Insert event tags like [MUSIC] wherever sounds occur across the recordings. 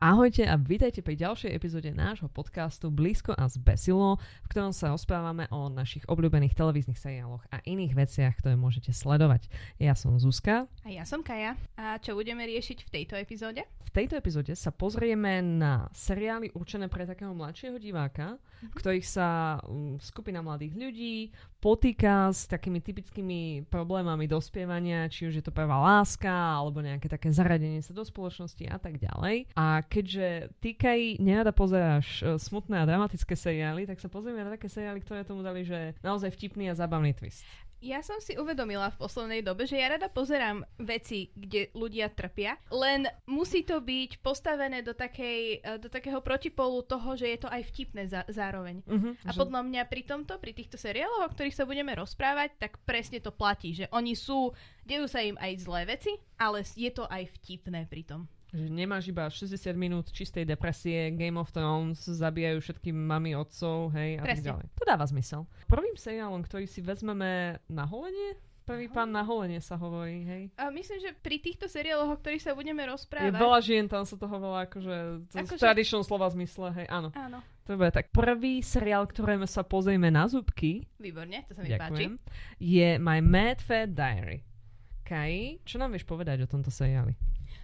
Ahojte a vítajte pri ďalšej epizóde nášho podcastu Blízko a zbesilo, v ktorom sa rozprávame o našich obľúbených televíznych seriáloch a iných veciach, ktoré môžete sledovať. Ja som Zuzka. A ja som Kaja. A čo budeme riešiť v tejto epizóde? V tejto epizóde sa pozrieme na seriály určené pre takého mladšieho diváka, mm-hmm. ktorých sa um, skupina mladých ľudí potýka s takými typickými problémami dospievania, či už je to prvá láska, alebo nejaké také zaradenie sa do spoločnosti a tak ďalej. A keďže týkaj nerada pozeráš uh, smutné a dramatické seriály, tak sa pozrieme na také seriály, ktoré tomu dali, že naozaj vtipný a zábavný twist. Ja som si uvedomila v poslednej dobe, že ja rada pozerám veci, kde ľudia trpia, len musí to byť postavené do, takej, do takého protipolu toho, že je to aj vtipné za, zároveň. Uh-huh, a že... podľa mňa pri tomto, pri týchto seriáloch, o ktorých sa budeme rozprávať, tak presne to platí, že oni sú, dejú sa im aj zlé veci, ale je to aj vtipné pri tom. Že nemáš iba 60 minút čistej depresie, Game of Thrones, zabíjajú všetky mami, otcov, hej, a tak ďalej. To dáva zmysel. Prvým seriálom, ktorý si vezmeme na holenie, Prvý pán na holenie sa hovorí, hej. A myslím, že pri týchto seriáloch, o ktorých sa budeme rozprávať... Je veľa žien, tam sa to volá akože ako tradičnom slova zmysle, hej, áno. Áno. To bude tak. Prvý seriál, ktorému sa pozrieme na zubky... Výborne, to sa mi Ďakujem, páči. Je My Mad Fat Diary. Kai, čo nám vieš povedať o tomto seriáli?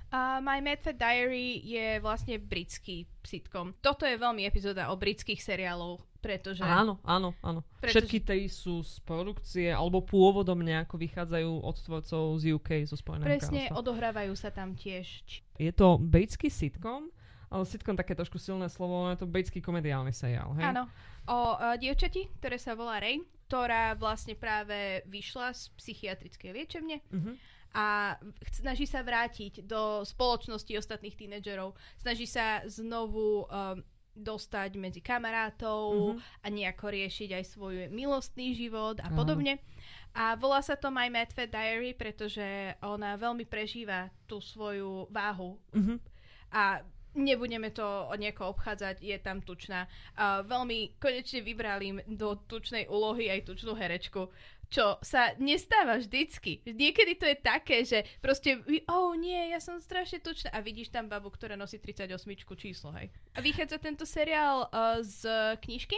Uh, My Mad Fat Diary je vlastne britský sitcom. Toto je veľmi epizóda o britských seriálov, pretože... Áno, áno, áno. Pretože... Všetky tej sú z produkcie, alebo pôvodom nejako vychádzajú od tvorcov z UK, zo Spojeného Presne, kráľstva. odohrávajú sa tam tiež. Je to britský sitcom, ale sitcom také trošku silné slovo, je to britský komediálny seriál, hej? Áno. O uh, dievčati, ktoré sa volá Ray, ktorá vlastne práve vyšla z psychiatrickej liečebne. Uh-huh a snaží sa vrátiť do spoločnosti ostatných tínedžerov. Snaží sa znovu um, dostať medzi kamarátov mm-hmm. a nejako riešiť aj svoj milostný život a podobne. A volá sa to My Mad Fat Diary, pretože ona veľmi prežíva tú svoju váhu. Mm-hmm. A nebudeme to nejako obchádzať, je tam tučná. Uh, veľmi konečne vybrali do tučnej úlohy aj tučnú herečku čo sa nestáva vždycky. Niekedy to je také, že proste, oh nie, ja som strašne tučná a vidíš tam babu, ktorá nosí 38 číslo, hej. A vychádza tento seriál uh, z knižky,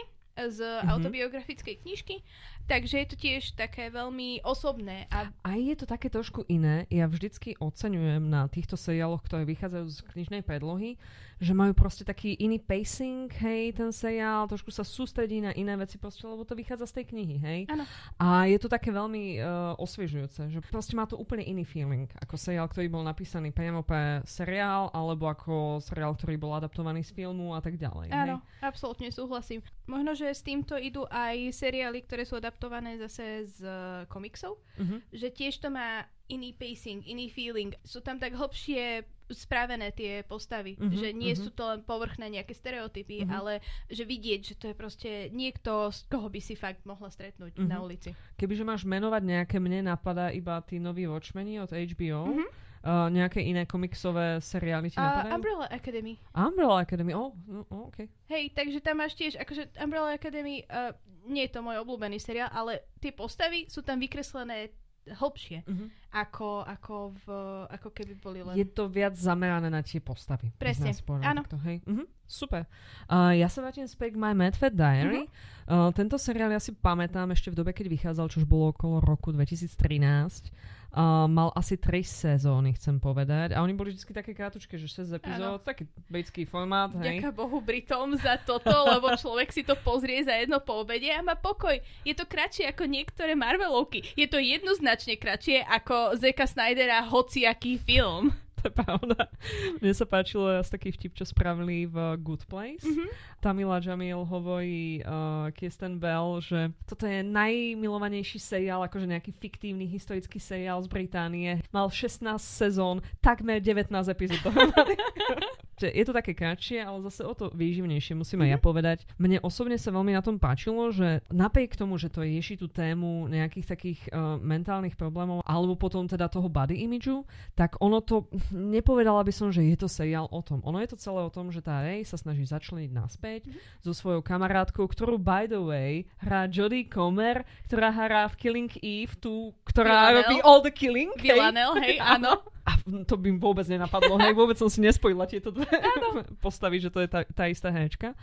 z mm-hmm. autobiografickej knižky, takže je to tiež také veľmi osobné. A... a je to také trošku iné. Ja vždycky oceňujem na týchto seriáloch, ktoré vychádzajú z knižnej predlohy, že majú proste taký iný pacing, hej, ten seriál, trošku sa sústredí na iné veci proste, lebo to vychádza z tej knihy, hej. Ano. A je to také veľmi uh, osviežujúce, že proste má to úplne iný feeling, ako seriál, ktorý bol napísaný priamo pre seriál, alebo ako seriál, ktorý bol adaptovaný z filmu a tak ďalej. Áno, absolútne súhlasím. Možno, že s týmto idú aj seriály, ktoré sú adaptované zase z uh, komiksov, uh-huh. že tiež to má iný pacing, iný feeling. Sú tam tak hlbšie spravené tie postavy. Uh-huh, že nie uh-huh. sú to len povrchné nejaké stereotypy, uh-huh. ale že vidieť, že to je proste niekto, z koho by si fakt mohla stretnúť uh-huh. na ulici. Kebyže máš menovať nejaké, mne napadá iba tí noví Watchmeni od HBO. Uh-huh. Uh, nejaké iné komiksové seriály ti napadajú? Uh, Umbrella Academy. Umbrella Academy, oh, no, oh OK. Hej, takže tam máš tiež, akože Umbrella Academy, uh, nie je to môj obľúbený seriál, ale tie postavy sú tam vykreslené hlbšie, uh-huh. ako, ako, v, ako keby boli len... Je to viac zamerané na tie postavy. Presne, áno. Takto, hej. Uh-huh. Super. Uh, ja sa vrátim späť k My Mad Fat Diary. Uh-huh. Uh, tento seriál ja si pamätám ešte v dobe, keď vychádzal, čo už bolo okolo roku 2013. Uh, mal asi 3 sezóny, chcem povedať. A oni boli vždy také krátučké, že 6 epizód, taký britský formát. Hej. Ďaká Bohu Britom za toto, lebo človek si to pozrie za jedno po obede a má pokoj. Je to kratšie ako niektoré Marvelovky. Je to jednoznačne kratšie ako Zeka Snydera hociaký film to je pravda. Mne sa páčilo asi taký vtip, čo spravili v Good Place. Mm-hmm. Tamila Jamil hovorí uh, Kirsten Bell, že toto je najmilovanejší seriál, akože nejaký fiktívny historický seriál z Británie. Mal 16 sezón, takmer 19 epizód [LAUGHS] je to také kratšie, ale zase o to výživnejšie, musím aj ja mhm. povedať. Mne osobne sa veľmi na tom páčilo, že napriek tomu, že to rieši tú tému nejakých takých uh, mentálnych problémov, alebo potom teda toho body imidžu, tak ono to, [LAUGHS] nepovedala by som, že je to seriál o tom. Ono je to celé o tom, že tá Ray sa snaží začleniť naspäť mm-hmm. so svojou kamarátkou, ktorú by the way hrá Jodie Comer, ktorá hrá v Killing Eve, tú, ktorá Villanelle. robí all the killing. Villanelle, hej, [LAUGHS] áno. A to by mi vôbec nenapadlo, hej, vôbec som si nespojila tieto dve [LAUGHS] postavy, že to je tá, tá istá herečka.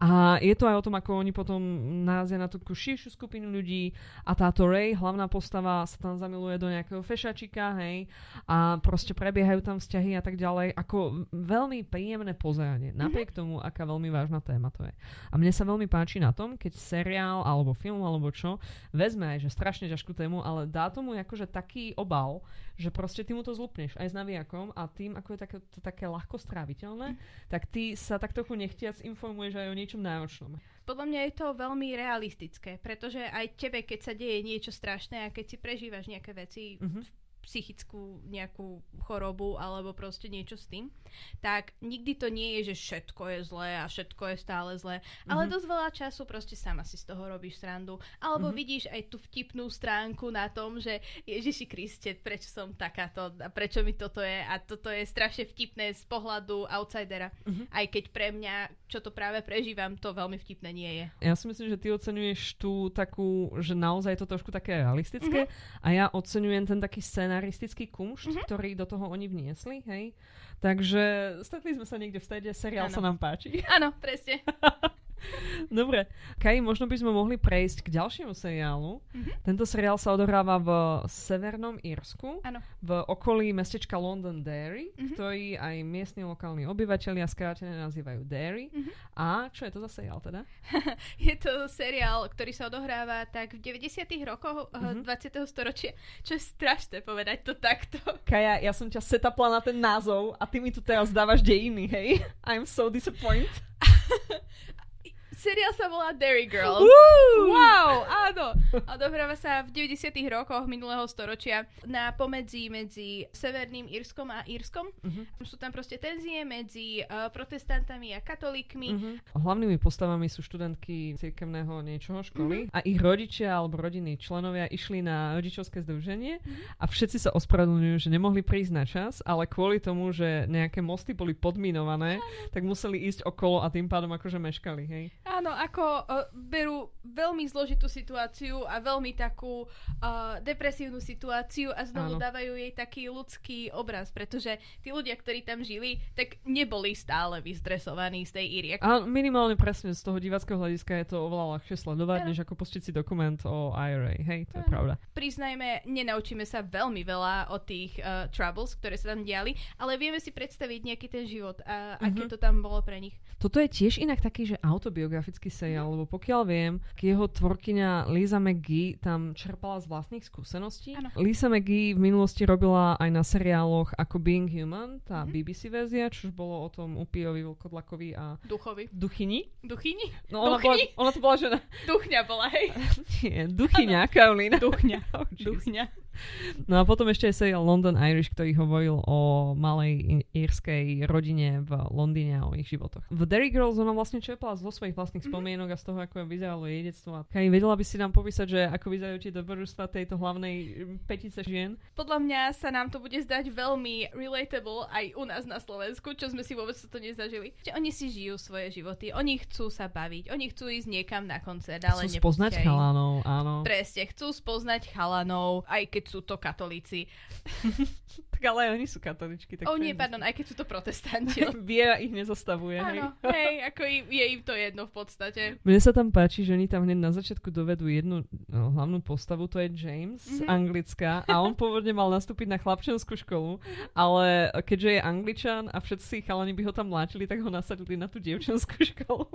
A je to aj o tom, ako oni potom narazia na tú širšiu skupinu ľudí a táto Ray, hlavná postava, sa tam zamiluje do nejakého fešačika, hej, a proste prebiehajú tam vzťahy a tak ďalej, ako veľmi príjemné pozeranie, napriek tomu, aká veľmi vážna téma to je. A mne sa veľmi páči na tom, keď seriál alebo film alebo čo, vezme aj, že strašne ťažkú tému, ale dá tomu akože taký obal, že proste ty mu to zlupneš aj s navijakom a tým, ako je také, to také ľahko stráviteľné, tak ty sa tak trochu nechtiac informuješ aj o niečom náročnom. Podľa mňa je to veľmi realistické, pretože aj tebe, keď sa deje niečo strašné a keď si prežívaš nejaké veci mm-hmm. v psychickú nejakú chorobu alebo proste niečo s tým, tak nikdy to nie je, že všetko je zlé a všetko je stále zlé, mm-hmm. ale mhm. dosť veľa času proste sama si z toho robíš srandu. Alebo mm-hmm. vidíš aj tú vtipnú stránku na tom, že Ježiši Kriste, prečo som takáto a prečo mi toto je a toto je strašne vtipné z pohľadu outsidera. Mm-hmm. Aj keď pre mňa, čo to práve prežívam, to veľmi vtipné nie je. Ja si myslím, že ty oceňuješ tú takú, že naozaj je to trošku také realistické mm-hmm. a ja oceňujem ten taký scén scenaristický kumšt, mm-hmm. ktorý do toho oni vniesli, hej. Takže stretli sme sa niekde v strede, seriál ano. sa nám páči. Áno, presne. [LAUGHS] [LAUGHS] Dobre. Kaj, možno by sme mohli prejsť k ďalšiemu seriálu. Mm-hmm. Tento seriál sa odohráva v Severnom Írsku, ano. v okolí mestečka Londonderry, mm-hmm. ktorý aj miestni lokálni obyvateľia skrátene nazývajú Derry. Mm-hmm. A čo je to za seriál teda? [LAUGHS] je to seriál, ktorý sa odohráva tak v 90. rokoch mm-hmm. 20. storočia, čo je strašné povedať to takto. [LAUGHS] Kaja, ja som ťa setapla na ten názov a ty mi tu teraz dávaš dejiny, hej? I'm so disappointed. Seriál sa volá Dairy Girls. Woo! Wow, áno. Odohráva sa v 90 rokoch minulého storočia na pomedzi medzi Severným Írskom a Írskom. Uh-huh. Sú tam proste tenzie medzi uh, protestantami a katolíkmi. Uh-huh. Hlavnými postavami sú študentky cirkevného niečoho školy uh-huh. a ich rodičia alebo rodinní členovia išli na rodičovské združenie uh-huh. a všetci sa ospravedlňujú, že nemohli prísť na čas, ale kvôli tomu, že nejaké mosty boli podminované, uh-huh. tak museli ísť okolo a tým pádom akože meškali, hej? Áno, ako uh, berú veľmi zložitú situáciu a veľmi takú uh, depresívnu situáciu a znovu Áno. dávajú jej taký ľudský obraz, pretože tí ľudia, ktorí tam žili, tak neboli stále vystresovaní z tej Írie. A minimálne presne z toho diváckého hľadiska je to oveľa ľahšie sledovať, Áno. než ako pustiť si dokument o IRA. Hej, to Áno. je pravda. Priznajme, nenaučíme sa veľmi veľa o tých uh, troubles, ktoré sa tam diali, ale vieme si predstaviť nejaký ten život a uh, aké mhm. to tam bolo pre nich. Toto je tiež inak taký, že autobiografický biografický seriál, lebo pokiaľ viem, jeho tvorkyňa Lisa McGee tam čerpala z vlastných skúseností. Ano. Lisa McGee v minulosti robila aj na seriáloch ako Being Human, tá mm-hmm. BBC verzia, čo bolo o tom upíjovi, vlkodlakovi a... Duchovi. Duchyni? Duchyni? No ona, Duchni? Bola, ona to bola žena. Duchňa bola, hej. [LAUGHS] Nie, Duchyňa, Karolina. Duchňa. [LAUGHS] Oh, Duchňa. No a potom ešte je seriál London Irish, ktorý hovoril o malej írskej rodine v Londýne a o ich životoch. V Derry Girls ona vlastne čerpala zo svojich vlastných mm-hmm. spomienok a z toho, ako vyzeralo jej detstvo. Kaj, vedela by si nám popísať, že ako vyzerajú tie dobrodružstva tejto hlavnej petice žien? Podľa mňa sa nám to bude zdať veľmi relatable aj u nás na Slovensku, čo sme si vôbec to nezažili. Že oni si žijú svoje životy, oni chcú sa baviť, oni chcú ísť niekam na koncert, ale chcú spoznať chalanov, áno. Presne, chcú spoznať chalanov, aj keď sú to katolíci. [LAUGHS] tak ale oni sú katoličky. Tak oh nie, pardon, aj keď sú to protestanti. [LAUGHS] Viera ich nezastavuje. Áno, hej, hej ako im, je im to jedno v podstate. Mne sa tam páči, že oni tam hneď na začiatku dovedú jednu no, hlavnú postavu, to je James mm-hmm. z mhm. Anglicka a on pôvodne mal nastúpiť na chlapčenskú školu, ale keďže je Angličan a všetci chalani by ho tam mláčili, tak ho nasadili na tú dievčenskú [LAUGHS] školu.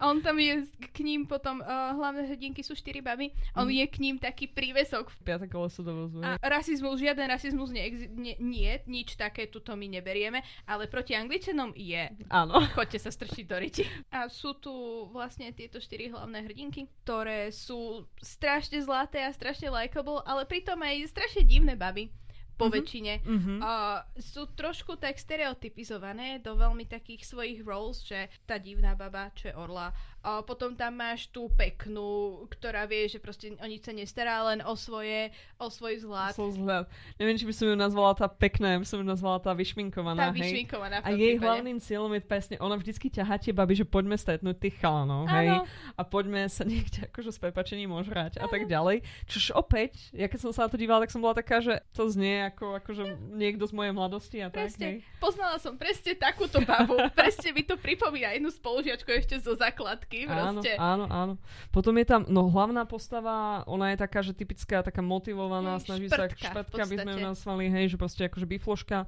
A on tam je k ním potom, uh, hlavné hrdinky sú štyri baby, on mm. je k ním taký prívesok. Piaté koleso dovozu. A rasizmus, žiaden rasizmus neexi- nie, nie, nič také tuto my neberieme, ale proti Angličanom je. Áno. [LAUGHS] Choďte sa strčiť do riti. A sú tu vlastne tieto štyri hlavné hrdinky, ktoré sú strašne zlaté a strašne likeable, ale pritom aj strašne divné baby po mm-hmm. väčšine. Mm-hmm. Uh, sú trošku tak stereotypizované do veľmi takých svojich roles, že tá divná baba, čo je orla, A potom tam máš tú peknú, ktorá vie, že proste o nič sa nestará, len o svoje, o svoj vzhľad. O svoj vzhľad. Neviem, či by som ju nazvala tá pekná, ja by som ju nazvala tá vyšminkovaná. Tá vyšminkovaná. A jej hlavným cieľom je presne, ona vždycky ťahá tie baby, že poďme stretnúť tých chalanov, hej. A poďme sa niekde akože s prepačením ožrať a tak ďalej. Čož opäť, ja keď som sa na to dívala, tak som bola taká, že to znie ako akože niekto z mojej mladosti a presne. tak. Hej. Poznala som presne takúto babu. presne mi to pripomína jednu spolužiačku ešte zo základky. Proste. Áno, áno, áno. Potom je tam, no hlavná postava, ona je taká, že typická, taká motivovaná, snaží šprtka, sa, šprtka by sme ju nazvali, hej, že proste akože bifloška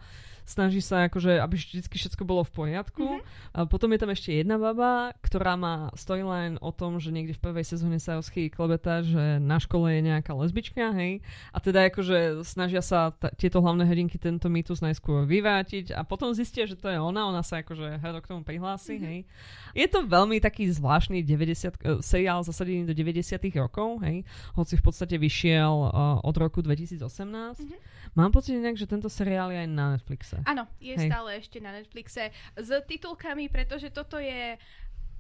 snaží sa akože, aby vždy všetko bolo v poriadku. Mm-hmm. A potom je tam ešte jedna baba, ktorá má storyline o tom, že niekde v prvej sezóne sa rozchýli klebeta, že na škole je nejaká lesbička, hej. A teda akože snažia sa t- tieto hlavné hrdinky tento mýtus najskôr vyvrátiť a potom zistia, že to je ona, ona sa akože hero k tomu prihlási, mm-hmm. hej. Je to veľmi taký zvláštny 90, uh, seriál zasadený do 90 rokov, hej. Hoci v podstate vyšiel uh, od roku 2018. Mm-hmm. Mám pocit inak, že tento seriál je aj na Netflixe. Áno, je Hej. stále ešte na Netflixe s titulkami, pretože toto je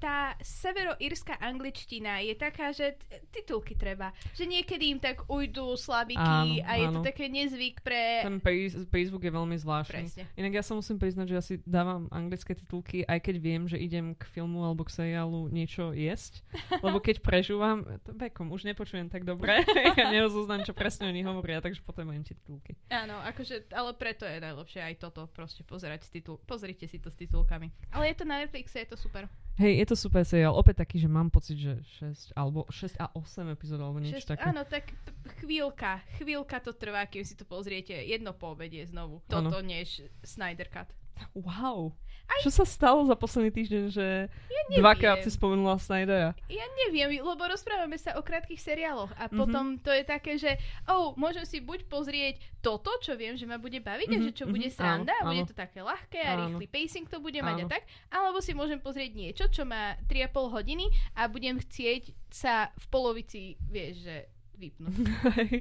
tá severoírska angličtina je taká, že titulky treba. Že niekedy im tak ujdú slabiky áno, a je áno. to také nezvyk pre... Ten Facebook je veľmi zvláštny. Presne. Inak ja sa musím priznať, že ja si dávam anglické titulky, aj keď viem, že idem k filmu alebo k seriálu niečo jesť. [LAUGHS] Lebo keď prežúvam, vekom už nepočujem tak dobre. [LAUGHS] ja nerozoznám, čo presne oni hovoria, takže potrebujem titulky. Áno, akože, ale preto je najlepšie aj toto proste pozerať titul- Pozrite si to s titulkami. Ale je to na Netflixe, je to super. Hej, je to super seriál. Opäť taký, že mám pocit, že 6 alebo 6 a 8 epizód alebo niečo 6, také. Áno, tak chvíľka, chvíľka to trvá, kým si to pozriete. Jedno po obede znovu. Toto ano. než Snyder Cut. Wow. Aj... Čo sa stalo za posledný týždeň, že ja dvakrát si spomenula Snydera? Ja neviem, lebo rozprávame sa o krátkých seriáloch a mm-hmm. potom to je také, že oh, môžem si buď pozrieť toto, čo viem, že ma bude baviť mm-hmm, a že čo mm-hmm, bude sranda áno, a bude áno. to také ľahké a rýchly pacing to bude mať áno. a tak, alebo si môžem pozrieť niečo, čo má 3,5 hodiny a budem chcieť sa v polovici, vieš, že vypnúť.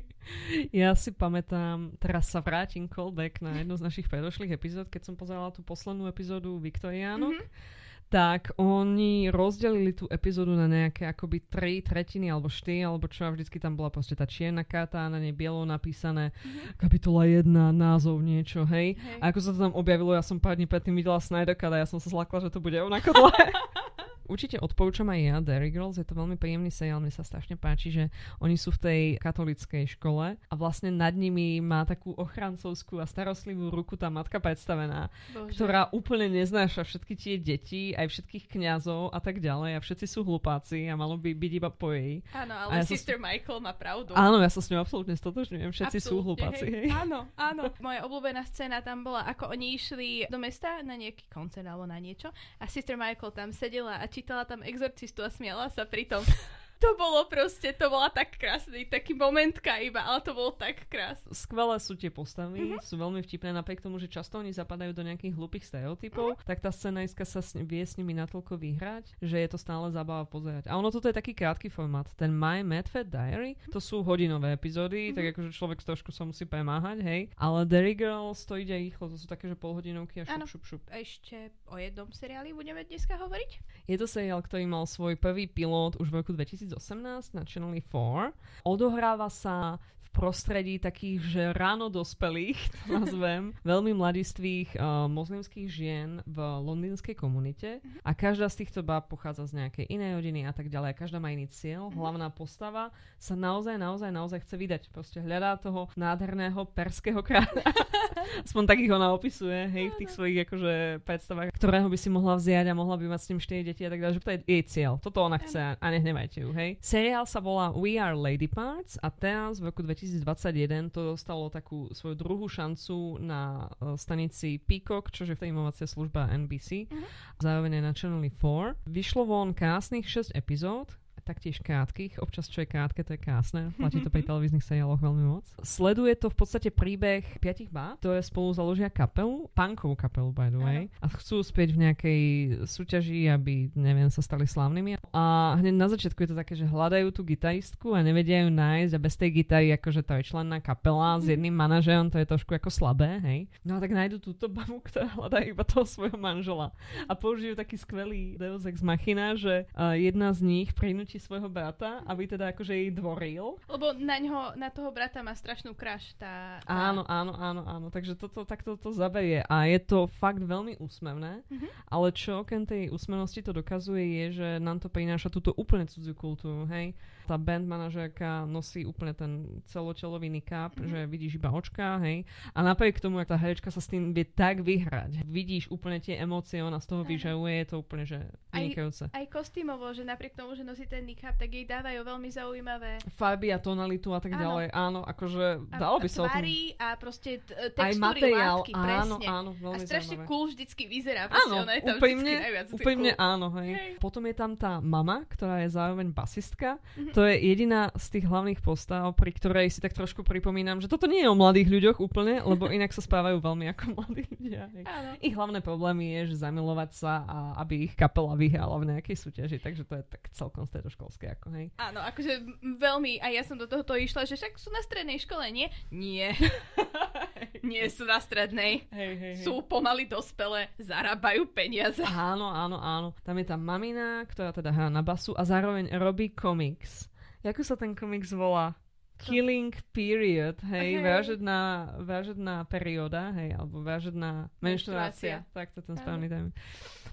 [LAUGHS] ja si pamätám, teraz sa vrátim callback na jednu z našich predošlých epizód, keď som pozerala tú poslednú epizódu Viktoriánok. Mm-hmm tak oni rozdelili tú epizódu na nejaké akoby tri tretiny alebo štyri, alebo čo a vždycky tam bola proste tá čierna karta a na nej bielo napísané mm-hmm. kapitola 1, názov niečo, hej? hej. A ako sa to tam objavilo, ja som pár dní predtým videla Snyder a ja som sa zlakla, že to bude onako dlhé. [LAUGHS] Určite odporúčam aj ja Derry Girls, je to veľmi príjemný seriál, mne sa strašne páči, že oni sú v tej katolickej škole a vlastne nad nimi má takú ochrancovskú a starostlivú ruku tá matka predstavená, Bože. ktorá úplne neznáša všetky tie deti, aj všetkých kňazov a tak ďalej a všetci sú hlupáci a malo by byť iba po jej. Áno, ale ja Sister s... Michael má pravdu. Áno, ja sa s ňou absolútne stotožňujem, všetci absolútne, sú hlupáci. Hej. Hej. Áno, áno. Moja obľúbená scéna tam bola, ako oni išli do mesta na nejaký koncert alebo na niečo a Sister Michael tam sedela a čítala tam exorcistu a smiala sa pri tom [LAUGHS] to bolo proste, to bola tak krásny, taký momentka iba, ale to bolo tak krásne. Skvelé sú tie postavy, mm-hmm. sú veľmi vtipné, napriek tomu, že často oni zapadajú do nejakých hlúpých stereotypov, mm-hmm. tak tá scenáristka sa s, vie s nimi natoľko vyhrať, že je to stále zábava pozerať. A ono toto je taký krátky formát. Ten My Mad Fat Diary, to sú hodinové epizódy, mm-hmm. tak akože človek trošku sa musí premáhať, hej. Ale Derry Girl stojí ide rýchlo, to sú také, že polhodinovky a šup, šup, šup. Ešte o jednom seriáli budeme dneska hovoriť? Je to seriál, ktorý mal svoj prvý pilot už v roku 2000 2018 na Channel 4. Odohráva sa prostredí takých, že ráno dospelých, to nazvem, [LAUGHS] veľmi mladistvých uh, moslimských žien v londýnskej komunite uh-huh. a každá z týchto báb pochádza z nejakej inej rodiny a tak ďalej. Každá má iný cieľ. Uh-huh. Hlavná postava sa naozaj, naozaj, naozaj chce vydať. Proste hľadá toho nádherného perského kráľa. [LAUGHS] Aspoň takých ona opisuje, hej, v tých svojich akože predstavách, ktorého by si mohla vziať a mohla by mať s ním 4 deti a tak ďalej, že to je jej cieľ. Toto ona chce a nehnevajte ju, hej. Seriál sa volá We Are Lady Parts a teraz v roku 2000 2021 to dostalo takú svoju druhú šancu na uh, stanici Peacock, čo je filmovacia služba NBC. Uh-huh. Zároveň aj na Channel 4. Vyšlo von krásnych 6 epizód taktiež krátkých, občas čo je krátke, to je krásne, [LAUGHS] platí to pri televíznych seriáloch veľmi moc. Sleduje to v podstate príbeh piatich bá, ktoré spolu založia kapelu, punkovú kapelu by the way, a chcú spieť v nejakej súťaži, aby, neviem, sa stali slávnymi. A hneď na začiatku je to také, že hľadajú tú gitaristku a nevedia ju nájsť a bez tej gitary akože to je členná kapela s jedným manažerom, to je trošku ako slabé, hej. No a tak nájdu túto babu, ktorá hľadá iba toho svojho manžela. A použijú taký skvelý Deus Ex Machina, že uh, jedna z nich prinúti svojho brata, aby teda akože jej dvoril. Lebo na ňo, na toho brata má strašnú kraš tá, tá... Áno, áno, áno, áno. Takže toto takto to zaberie. A je to fakt veľmi úsmevné. Mm-hmm. Ale čo okrem tej úsmevnosti to dokazuje je, že nám to prináša túto úplne cudziu kultúru, hej tá band manažérka nosí úplne ten celočelový nikáp, mm-hmm. že vidíš iba očka, hej. A napriek tomu, ak tá herečka sa s tým vie tak vyhrať, vidíš úplne tie emócie, ona z toho vyžaruje, je to úplne, že vynikajúce. Aj, aj kostýmovo, že napriek tomu, že nosí ten nikáp, tak jej dávajú veľmi zaujímavé farby a tonalitu a tak áno. ďalej. Áno, akože dalo by sa o tom... a proste textúry, aj materiál, látky, áno, áno, veľmi A strašne zaujímavé. cool vždycky vyzerá. Áno, ona je tam úplne, úplne cool. áno, hej. hej. Potom je tam tá mama, ktorá je zároveň basistka. Mm-hmm to je jediná z tých hlavných postav, pri ktorej si tak trošku pripomínam, že toto nie je o mladých ľuďoch úplne, lebo [LAUGHS] inak sa spávajú veľmi ako mladí ľudia. Áno. Ich hlavné problémy je, že zamilovať sa a aby ich kapela vyhrala v nejakej súťaži, takže to je tak celkom stredoškolské. Ako, hej. Áno, akože veľmi, a ja som do tohoto išla, že však sú na strednej škole, nie? Nie. [LAUGHS] nie sú na strednej. Hej, hej, hej. Sú pomaly dospelé, zarábajú peniaze. Áno, áno, áno. Tam je tá mamina, ktorá teda hrá na basu a zároveň robí komiks. Ako sa ten komiks volá? Killing period, hej, okay. vážedná, vážedná perióda, hej, alebo vážedná menštruácia. menštruácia. Tak to ten správny termín.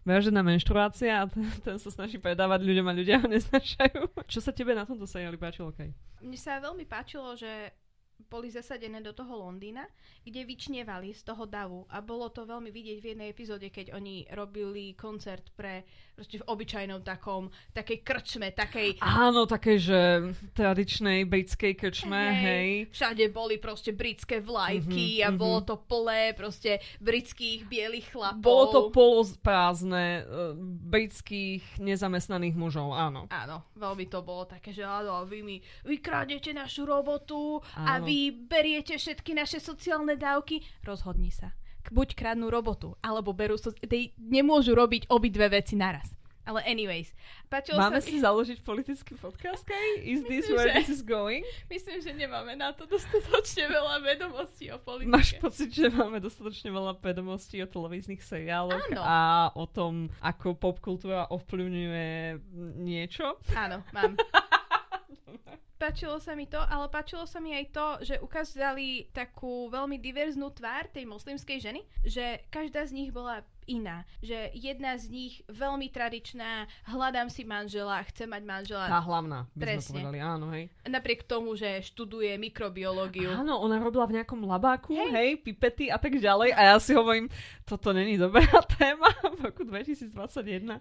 Vážedná menštruácia a ten, ten sa snaží predávať ľuďom a ľudia ho [LAUGHS] neznašajú. Čo sa tebe na tomto seriáli páčilo, Kaj? Mne sa veľmi páčilo, že boli zasadené do toho Londýna, kde vyčnievali z toho davu a bolo to veľmi vidieť v jednej epizóde, keď oni robili koncert pre proste v obyčajnom takom, takej krčme, takej... Áno, také, že tradičnej britskej krčme, hej. hej. Všade boli proste britské vlajky mm-hmm, a mm-hmm. bolo to plné proste britských bielých chlapov. Bolo to poloprázdne uh, britských nezamestnaných mužov, áno. Áno, veľmi to bolo také, že áno, vy mi vykradnete našu robotu áno. a vy beriete všetky naše sociálne dávky. Rozhodni sa buď kradnú robotu, alebo berú... So- nemôžu robiť obidve veci naraz. Ale anyways. Máme sa si založiť politický podcast, Kaj? Is myslím, this where že... this is going? Myslím, že nemáme na to dostatočne veľa vedomostí o politike. Máš pocit, že máme dostatočne veľa vedomostí o televíznych seriáloch Áno. a o tom, ako popkultúra ovplyvňuje niečo? Áno, mám. [LAUGHS] páčilo sa mi to, ale páčilo sa mi aj to, že ukázali takú veľmi diverznú tvár tej moslimskej ženy, že každá z nich bola iná. Že jedna z nich veľmi tradičná, hľadám si manžela, chcem mať manžela. Tá hlavná, by Presne. sme povedali, áno, hej. Napriek tomu, že študuje mikrobiológiu. Áno, ona robila v nejakom labáku, hej, hej pipety a tak ďalej a ja si hovorím, toto není dobrá [LAUGHS] téma v roku 2021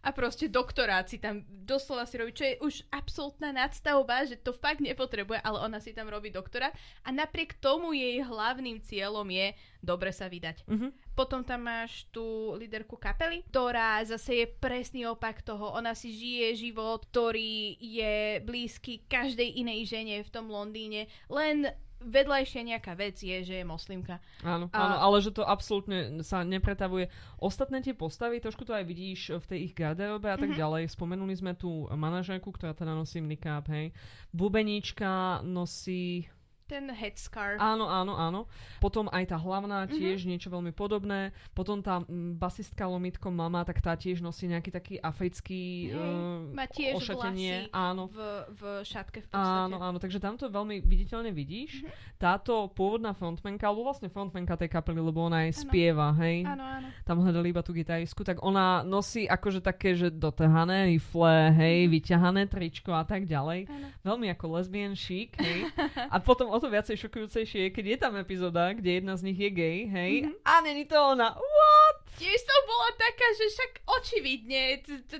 a proste doktorát si tam doslova si robí, čo je už absolútna nadstavba, že to fakt nepotrebuje, ale ona si tam robí doktorát a napriek tomu jej hlavným cieľom je dobre sa vydať. Mm-hmm. Potom tam máš tú líderku kapely, ktorá zase je presný opak toho. Ona si žije život, ktorý je blízky každej inej žene v tom Londýne, len vedľajšia nejaká vec je, že je moslimka. Áno, a... áno, ale že to absolútne sa nepretavuje. Ostatné tie postavy, trošku to aj vidíš v tej ich garderobe a tak mm-hmm. ďalej. Spomenuli sme tú manažérku, ktorá teda nosí nikáp, hej. Bubeníčka nosí ten headscarf. Áno, áno, áno. Potom aj tá hlavná mhm. tiež mm-hmm. niečo veľmi podobné. Potom tá m, basistka Lomitko mama, tak tá tiež nosí nejaký taký africký uh, Má tiež ošatenie. áno. V, v šatke v podstate. Áno, áno, takže tam to veľmi viditeľne vidíš. Mm-hmm. Táto pôvodná frontmenka, alebo vlastne frontmenka tej kapely, lebo ona aj áno. spieva, hej. Áno, áno. Tam hľadali iba tú gitaristku, tak ona nosí akože také, že dotrhané rifle, hej, mm-hmm. vyťahané tričko a tak ďalej. Áno. Veľmi ako lesbian chic, hej. a potom to viacej šokujúcejšie je, keď je tam epizóda, kde jedna z nich je gay, hej, mm-hmm. a není to ona. What? tiež som bola taká, že však očividne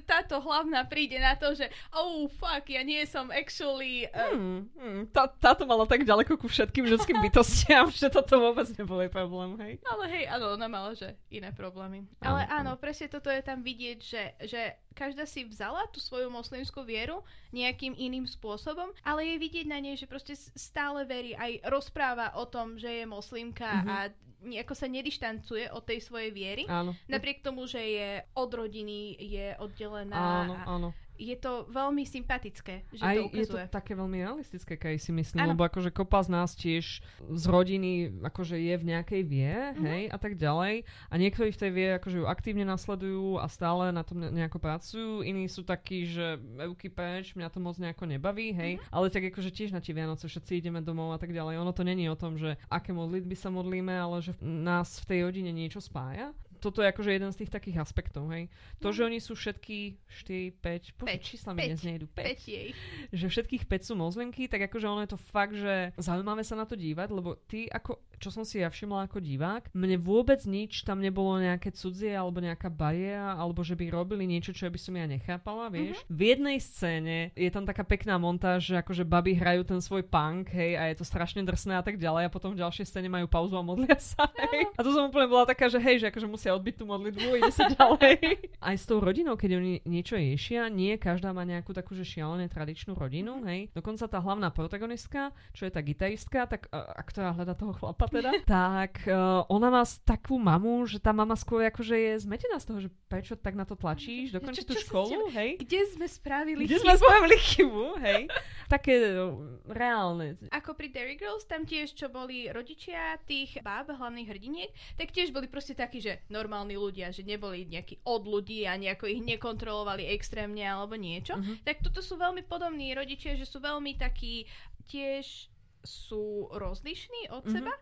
táto hlavná príde na to, že oh fuck, ja nie som actually... Uh... Hmm, hmm, tá, táto mala tak ďaleko ku všetkým ženským [LAUGHS] bytostiam, že toto vôbec nebol problém, hej? Ale hej, áno, ona mala, že iné problémy. Ale áno, presne toto je tam vidieť, že, že každá si vzala tú svoju moslimskú vieru nejakým iným spôsobom, ale je vidieť na nej, že proste stále verí, aj rozpráva o tom, že je moslimka mm-hmm. a nejako sa nedištancuje od tej svojej viery. Áno. Napriek tomu, že je od rodiny, je oddelená. Áno, áno je to veľmi sympatické, že Aj to ukazuje. je to také veľmi realistické, keď si myslím, ano. lebo akože kopa z nás tiež z rodiny akože je v nejakej vie, mm-hmm. hej, a tak ďalej. A niektorí v tej vie akože ju aktívne nasledujú a stále na tom nejako pracujú. Iní sú takí, že evky preč, mňa to moc nejako nebaví, hej. Mm-hmm. Ale tak akože tiež na tie Vianoce všetci ideme domov a tak ďalej. Ono to není o tom, že aké modlitby sa modlíme, ale že nás v tej rodine niečo spája toto je akože jeden z tých takých aspektov, hej. To, no. že oni sú všetky 4, 5, 5 čísla mi dnes nejdu, 5. 5 jej. Že všetkých 5 sú mozlimky, tak akože ono je to fakt, že zaujímavé sa na to dívať, lebo ty ako, čo som si ja všimla ako divák, mne vôbec nič tam nebolo nejaké cudzie alebo nejaká bariéra, alebo že by robili niečo, čo by som ja nechápala, vieš. Uh-huh. V jednej scéne je tam taká pekná montáž, že akože baby hrajú ten svoj punk, hej, a je to strašne drsné a tak ďalej a potom v ďalšej scéne majú pauzu a modlia sa, hej. A to som úplne bola taká, že hej, že akože musia odbiť tú modlitbu, ide sa ďalej. [LAUGHS] Aj s tou rodinou, keď oni niečo ješia, nie každá má nejakú takú, že šialené tradičnú rodinu, hej. Dokonca tá hlavná protagonistka, čo je tá gitaristka, tak a, a ktorá hľada toho chlapa teda, tak uh, ona má takú mamu, že tá mama skôr akože je zmetená z toho, že prečo tak na to tlačíš, dokončí tú školu, hej. Kde sme spravili Kde chybu? sme spravili chybu, hej. [LAUGHS] Také uh, reálne. Ako pri Dairy Girls, tam tiež, čo boli rodičia tých báb, hlavných hrdiniek, tak tiež boli proste takí, že normálni ľudia, že neboli nejakí od ľudí a nejako ich nekontrolovali extrémne alebo niečo. Uh-huh. Tak toto sú veľmi podobní rodičia, že sú veľmi takí tiež sú rozlišní od uh-huh. seba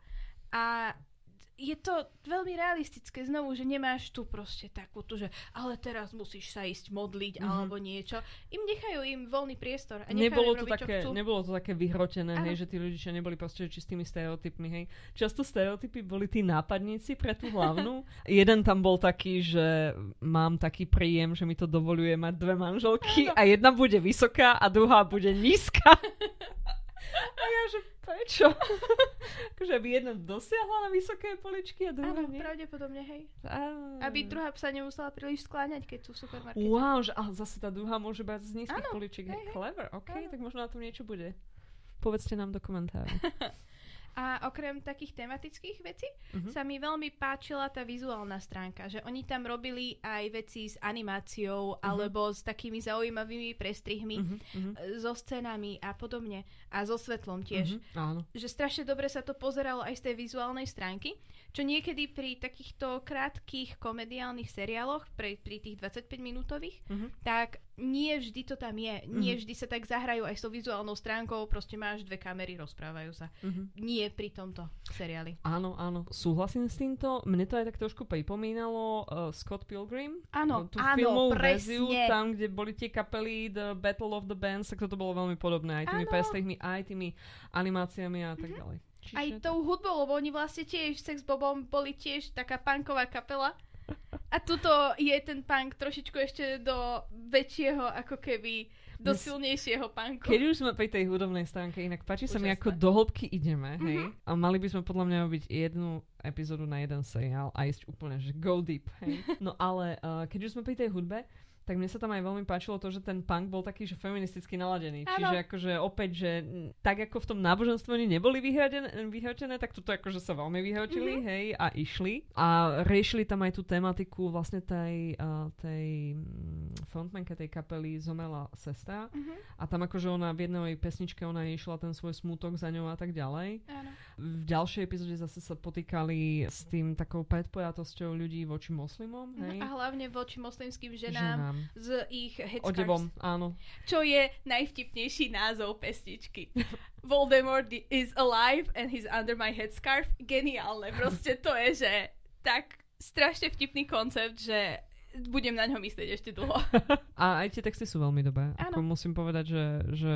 a je to veľmi realistické znovu, že nemáš tu proste takú tu, že ale teraz musíš sa ísť modliť mm-hmm. alebo niečo. Im nechajú im voľný priestor. A nebolo, to robiť, také, nebolo to také vyhrotené, hej, že tí rodičia neboli proste čistými stereotypmi. Hej. Často stereotypy boli tí nápadníci pre tú hlavnú. [LAUGHS] Jeden tam bol taký, že mám taký príjem, že mi to dovoluje mať dve manželky a jedna bude vysoká a druhá bude nízka. [LAUGHS] a ja, že Prečo? [LAUGHS] akože aby jedna dosiahla na vysoké poličky a druhá Áno, nie? pravdepodobne, hej. A... Aby druhá sa nemusela príliš skláňať, keď sú v supermarkete. Wow, že, ale zase tá druhá môže brať z nízkych poličiek. Hej, hej. Clever, ok, Áno. tak možno na tom niečo bude. Povedzte nám do komentáru. [LAUGHS] A okrem takých tematických vecí uh-huh. sa mi veľmi páčila tá vizuálna stránka, že oni tam robili aj veci s animáciou uh-huh. alebo s takými zaujímavými prestrihmi, uh-huh. so scénami a podobne. A so svetlom tiež. Uh-huh. Áno. Že strašne dobre sa to pozeralo aj z tej vizuálnej stránky, čo niekedy pri takýchto krátkých komediálnych seriáloch, pri, pri tých 25 minútových, uh-huh. tak nie vždy to tam je. Nie vždy sa tak zahrajú aj s tou vizuálnou stránkou, proste máš dve kamery, rozprávajú sa. Uh-huh. Nie pri tomto seriáli. Áno, áno, súhlasím s týmto. Mne to aj tak trošku pripomínalo uh, Scott Pilgrim. Áno, tú áno, filmovú verziu, tam, kde boli tie kapely The Battle of the Bands, tak toto bolo veľmi podobné. Aj tými prestrihmi, aj tými animáciami a tak uh-huh. ďalej. Čiže aj tou hudbou, lebo oni vlastne tiež Sex Bobom boli tiež taká punková kapela. A tuto je ten punk trošičku ešte do väčšieho, ako keby do Mes, silnejšieho punku. Keď už sme pri tej hudobnej stránke, inak páči Úžasné. sa mi, ako do hĺbky ideme, hej? Uh-huh. A mali by sme podľa mňa robiť jednu epizódu na jeden seriál a ísť úplne, že go deep, hej? [LAUGHS] No ale uh, keď už sme pri tej hudbe, tak mne sa tam aj veľmi páčilo to, že ten punk bol taký, že feministicky naladený. Ano. Čiže akože opäť, že tak ako v tom náboženstve oni neboli vyhrotené, tak tuto akože sa veľmi vyhrotili, mm-hmm. hej, a išli. A riešili tam aj tú tematiku vlastne tej, uh, tej mm, frontmanke tej kapely zomela sestra. Mm-hmm. A tam akože ona v jednej pesničke ona išla ten svoj smútok za ňou a tak ďalej. Ano. V ďalšej epizóde zase sa potýkali s tým takou predpojatosťou ľudí voči moslimom, hej. A hlavne voči moslimským ženám. ženám z ich headscarves. Odevom, áno. Čo je najvtipnejší názov pesničky. [LAUGHS] Voldemort is alive and he's under my headscarf. Geniálne, proste to je, že tak strašne vtipný koncept, že budem na ňo myslieť ešte dlho. [LAUGHS] A aj tie texty sú veľmi dobré. Ako musím povedať, že, že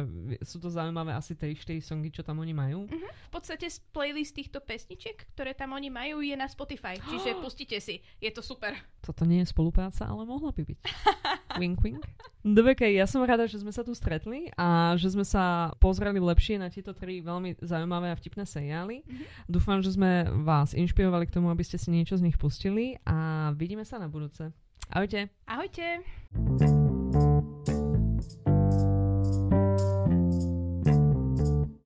sú to zaujímavé asi tie 4 songy, čo tam oni majú. Uh-huh. V podstate playlist týchto pesničiek, ktoré tam oni majú, je na Spotify. [GASPS] Čiže pustite si. Je to super. Toto nie je spolupráca, ale mohla by byť. [LAUGHS] wink, wink. Dobre, ja som rada, že sme sa tu stretli a že sme sa pozreli lepšie na tieto tri veľmi zaujímavé a vtipné seriály. Mm-hmm. Dúfam, že sme vás inšpirovali k tomu, aby ste si niečo z nich pustili a vidíme sa na budúce. Ahojte. Ahojte.